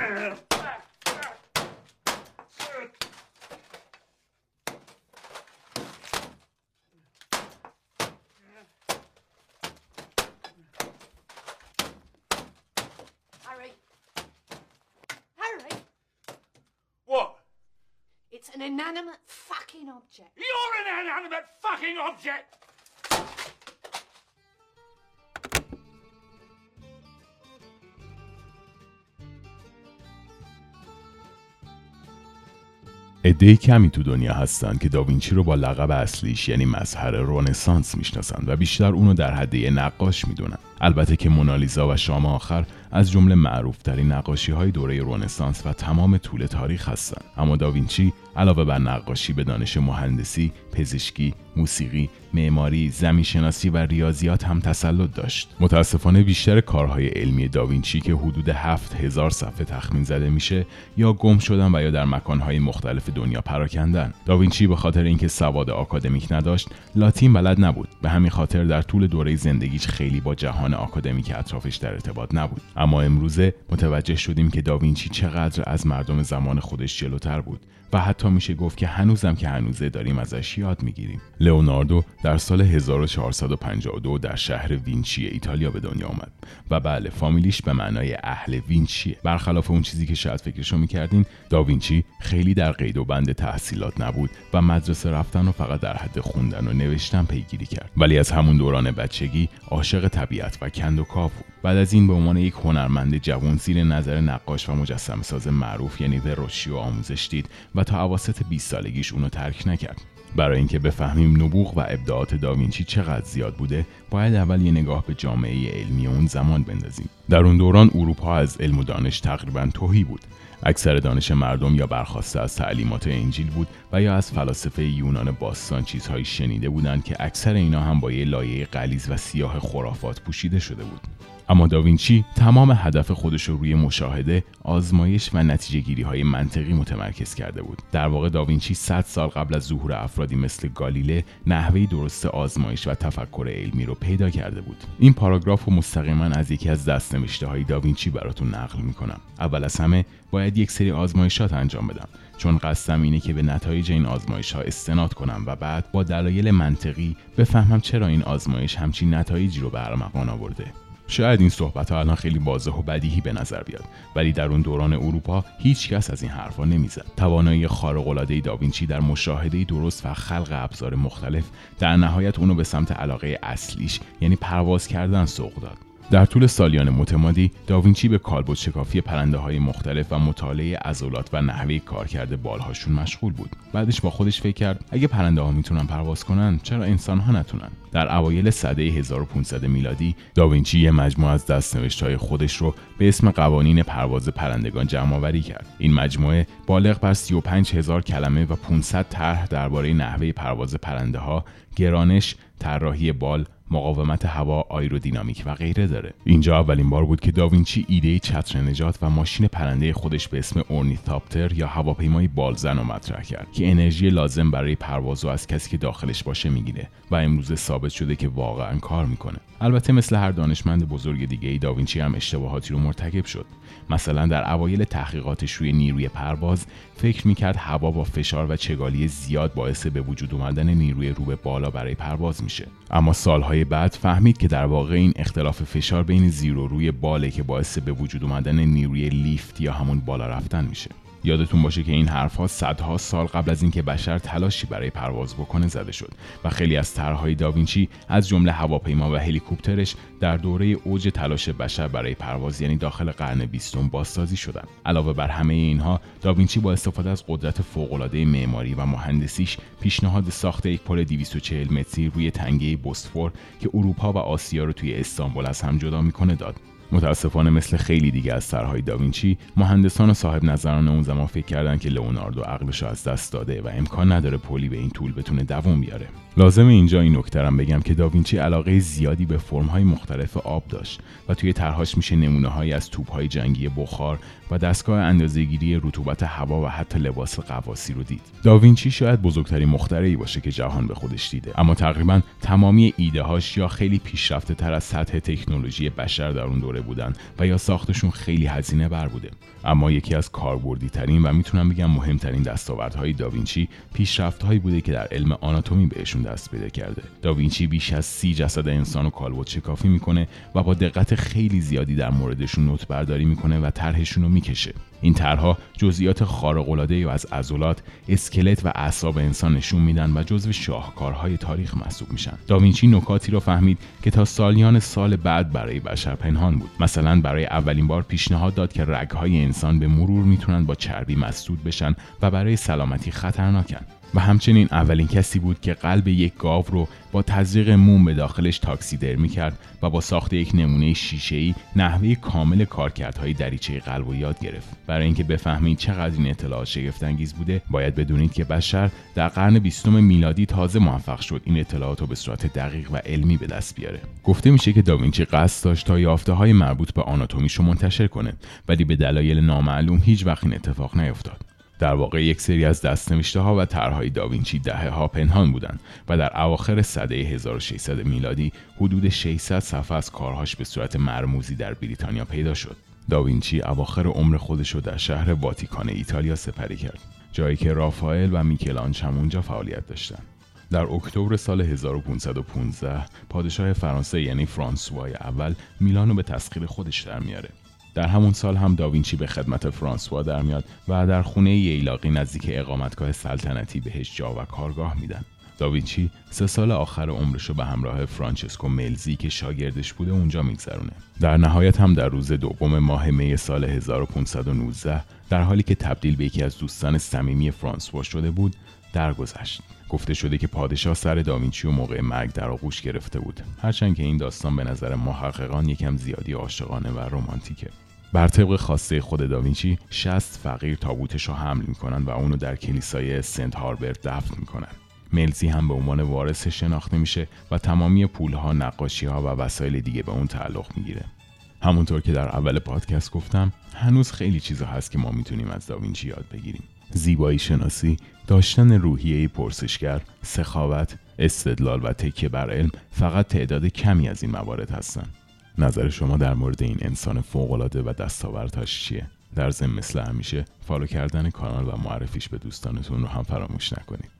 Harry. Harry. What? It's an inanimate fucking object. You're an inanimate fucking object! عده کمی تو دنیا هستن که داوینچی رو با لقب اصلیش یعنی مظهر رونسانس می‌شناسن و بیشتر اونو در حده نقاش می‌دونن. البته که مونالیزا و شام آخر از جمله معروفترین نقاشی های دوره رونسانس و تمام طول تاریخ هستند اما داوینچی علاوه بر نقاشی به دانش مهندسی، پزشکی، موسیقی، معماری، زمینشناسی و ریاضیات هم تسلط داشت. متاسفانه بیشتر کارهای علمی داوینچی که حدود هفت هزار صفحه تخمین زده میشه یا گم شدن و یا در مکانهای مختلف دنیا پراکندن. داوینچی به خاطر اینکه سواد آکادمیک نداشت، لاتین بلد نبود. به همین خاطر در طول دوره زندگیش خیلی با جهان آکادمیک اطرافش در ارتباط نبود. اما امروزه متوجه شدیم که داوینچی چقدر از مردم زمان خودش جلوتر بود و حتی میشه گفت که هنوزم که هنوزه داریم ازش یاد می‌گیریم. لئوناردو در سال 1452 در شهر وینچی ایتالیا به دنیا آمد و بله فامیلیش به معنای اهل وینچیه. برخلاف اون چیزی که شاید فکرشو می‌کردین داوینچی خیلی در قید و بند تحصیلات نبود و مدرسه رفتن و فقط در حد خوندن و نوشتن پیگیری کرد. ولی از همون دوران بچگی عاشق طبیعت و کند و کاو بود. بعد از این به عنوان یک هنرمند جوان زیر نظر نقاش و مجسمه ساز معروف یعنی وروشیو آموزش دید و تا اواسط 20 سالگیش اونو ترک نکرد. برای اینکه بفهمیم نبوغ و ابداعات داوینچی چقدر زیاد بوده باید اول یه نگاه به جامعه علمی اون زمان بندازیم. در اون دوران اروپا از علم و دانش تقریبا توهی بود. اکثر دانش مردم یا برخواسته از تعلیمات انجیل بود و یا از فلاسفه یونان باستان چیزهایی شنیده بودند که اکثر اینا هم با یه لایه غلیظ و سیاه خرافات پوشیده شده بود. اما داوینچی تمام هدف خودش رو روی مشاهده، آزمایش و نتیجه گیری های منطقی متمرکز کرده بود. در واقع داوینچی 100 سال قبل از ظهور افرادی مثل گالیله نحوه درست آزمایش و تفکر علمی رو پیدا کرده بود. این پاراگراف رو مستقیما از یکی از دستنوشته های داوینچی براتون نقل می‌کنم. اول از همه باید یک سری آزمایشات انجام بدم چون قصدم اینه که به نتایج این آزمایش ها استناد کنم و بعد با دلایل منطقی بفهمم چرا این آزمایش همچین نتایجی رو به آورده شاید این صحبت ها الان خیلی واضح و بدیهی به نظر بیاد ولی در اون دوران اروپا هیچ کس از این حرفا نمی‌زد. توانایی خارق العاده داوینچی در مشاهده درست و خلق ابزار مختلف در نهایت اونو به سمت علاقه اصلیش یعنی پرواز کردن سوق داد. در طول سالیان متمادی داوینچی به کالبد شکافی پرنده های مختلف و مطالعه عضلات و نحوه کارکرد بالهاشون مشغول بود. بعدش با خودش فکر کرد اگه پرنده ها می‌تونن پرواز کنن چرا انسان ها نتونن؟ در اوایل سده 1500 میلادی داوینچی یه مجموعه از دستنوشت های خودش رو به اسم قوانین پرواز پرندگان جمع آوری کرد. این مجموعه بالغ بر 35 هزار کلمه و 500 طرح درباره نحوه پرواز پرنده ها گرانش طراحی بال مقاومت هوا، آیرودینامیک و غیره داره. اینجا اولین بار بود که داوینچی ایده چتر نجات و ماشین پرنده خودش به اسم اورنیتاپتر یا هواپیمای بالزن رو مطرح کرد که انرژی لازم برای پرواز از کسی که داخلش باشه می‌گیره و امروزه ثابت شده که واقعا کار می‌کنه. البته مثل هر دانشمند بزرگ دیگه ای داوینچی هم اشتباهاتی رو مرتکب شد. مثلا در اوایل تحقیقاتش روی نیروی پرواز فکر می‌کرد هوا با فشار و چگالی زیاد باعث به وجود اومدن نیروی رو به بالا برای پرواز میشه اما سالهای بعد فهمید که در واقع این اختلاف فشار بین زیر و روی باله که باعث به وجود اومدن نیروی لیفت یا همون بالا رفتن میشه. یادتون باشه که این حرفها صدها سال قبل از اینکه بشر تلاشی برای پرواز بکنه زده شد و خیلی از طرحهای داوینچی از جمله هواپیما و هلیکوپترش در دوره اوج تلاش بشر برای پرواز یعنی داخل قرن بیستم بازسازی شدن. علاوه بر همه اینها داوینچی با استفاده از قدرت فوقالعاده معماری و مهندسیش پیشنهاد ساخت یک پل 240 متری روی تنگه بوسفور که اروپا و آسیا رو توی استانبول از هم جدا می‌کنه داد. متاسفانه مثل خیلی دیگه از طرحهای داوینچی مهندسان و صاحب نظران اون زمان فکر کردن که لئوناردو عقلش از دست داده و امکان نداره پلی به این طول بتونه دووم بیاره. لازم اینجا این نکترم بگم که داوینچی علاقه زیادی به فرمهای مختلف آب داشت و توی طرحهاش میشه نمونه های از توپهای جنگی بخار و دستگاه اندازهگیری رطوبت هوا و حتی لباس قواسی رو دید. داوینچی شاید بزرگترین مخترعی باشه که جهان به خودش دیده. اما تقریبا تمامی ایده هاش یا خیلی پیشرفته تر از سطح تکنولوژی بشر در اون دوره ساده بودن و یا ساختشون خیلی هزینه بر بوده. اما یکی از کاربردی ترین و می‌تونم بگم مهمترین دستاوردهای داوینچی پیشرفتهایی بوده که در علم آناتومی بهشون دست پیدا کرده. داوینچی بیش از سی جسد انسان و کالبد شکافی می‌کنه و با دقت خیلی زیادی در موردشون نوت برداری می‌کنه و طرحشون رو می‌کشه. این طرحها جزئیات خارق‌العاده و از عضلات، اسکلت و اعصاب انسان نشون میدن و جزو شاهکارهای تاریخ محسوب میشن. داوینچی نکاتی را فهمید که تا سالیان سال بعد برای بشر پنهان بود. مثلا برای اولین بار پیشنهاد داد که رگهای انسان به مرور می‌تونن با چربی مسدود بشن و برای سلامتی خطرناکن. و همچنین اولین کسی بود که قلب یک گاو رو با تزریق موم به داخلش تاکسیدرمی کرد و با ساخت یک نمونه شیشه‌ای نحوه کامل کارکردهای دریچه قلب و یاد گرفت. برای اینکه بفهمید چقدر این اطلاعات شگفتانگیز بوده باید بدونید که بشر در قرن بیستم میلادی تازه موفق شد این اطلاعات رو به صورت دقیق و علمی به دست بیاره. گفته میشه که داوینچی قصد داشت تا یافته های مربوط به آناتومیش رو منتشر کنه ولی به دلایل نامعلوم هیچ وقت این اتفاق نیفتاد. در واقع یک سری از دستنوشته ها و طرحهای داوینچی دهه ها پنهان بودند و در اواخر سده 1600 میلادی حدود 600 صفحه از کارهاش به صورت مرموزی در بریتانیا پیدا شد. داوینچی اواخر عمر خودش رو در شهر واتیکان ایتالیا سپری کرد. جایی که رافائل و میکلانج هم اونجا فعالیت داشتند. در اکتبر سال 1515 پادشاه فرانسه یعنی فرانسوای اول میلانو به تسخیر خودش در میاره در همون سال هم داوینچی به خدمت فرانسوا در میاد و در خونه ییلاقی نزدیک اقامتگاه سلطنتی بهش جا و کارگاه میدن. داوینچی سه سال آخر عمرش رو به همراه فرانچسکو ملزی که شاگردش بوده اونجا میگذرونه. در نهایت هم در روز دوم ماه می سال 1519 در حالی که تبدیل به یکی از دوستان صمیمی فرانسوا شده بود درگذشت. گفته شده که پادشاه سر داوینچی و موقع مرگ در آغوش گرفته بود هرچند که این داستان به نظر محققان یکم زیادی عاشقانه و رمانتیکه بر طبق خواسته خود داوینچی 60 فقیر تابوتش رو حمل می‌کنن و اونو در کلیسای سنت هاربرت دفن می‌کنن ملزی هم به عنوان وارث شناخته میشه و تمامی پولها، نقاشی ها و وسایل دیگه به اون تعلق می‌گیره. همونطور که در اول پادکست گفتم هنوز خیلی چیزا هست که ما می‌تونیم از داوینچی یاد بگیریم. زیبایی شناسی، داشتن روحیه پرسشگر، سخاوت، استدلال و تکیه بر علم فقط تعداد کمی از این موارد هستند. نظر شما در مورد این انسان فوقالعاده و دستاوردهاش چیه؟ در ضمن مثل همیشه فالو کردن کانال و معرفیش به دوستانتون رو هم فراموش نکنید.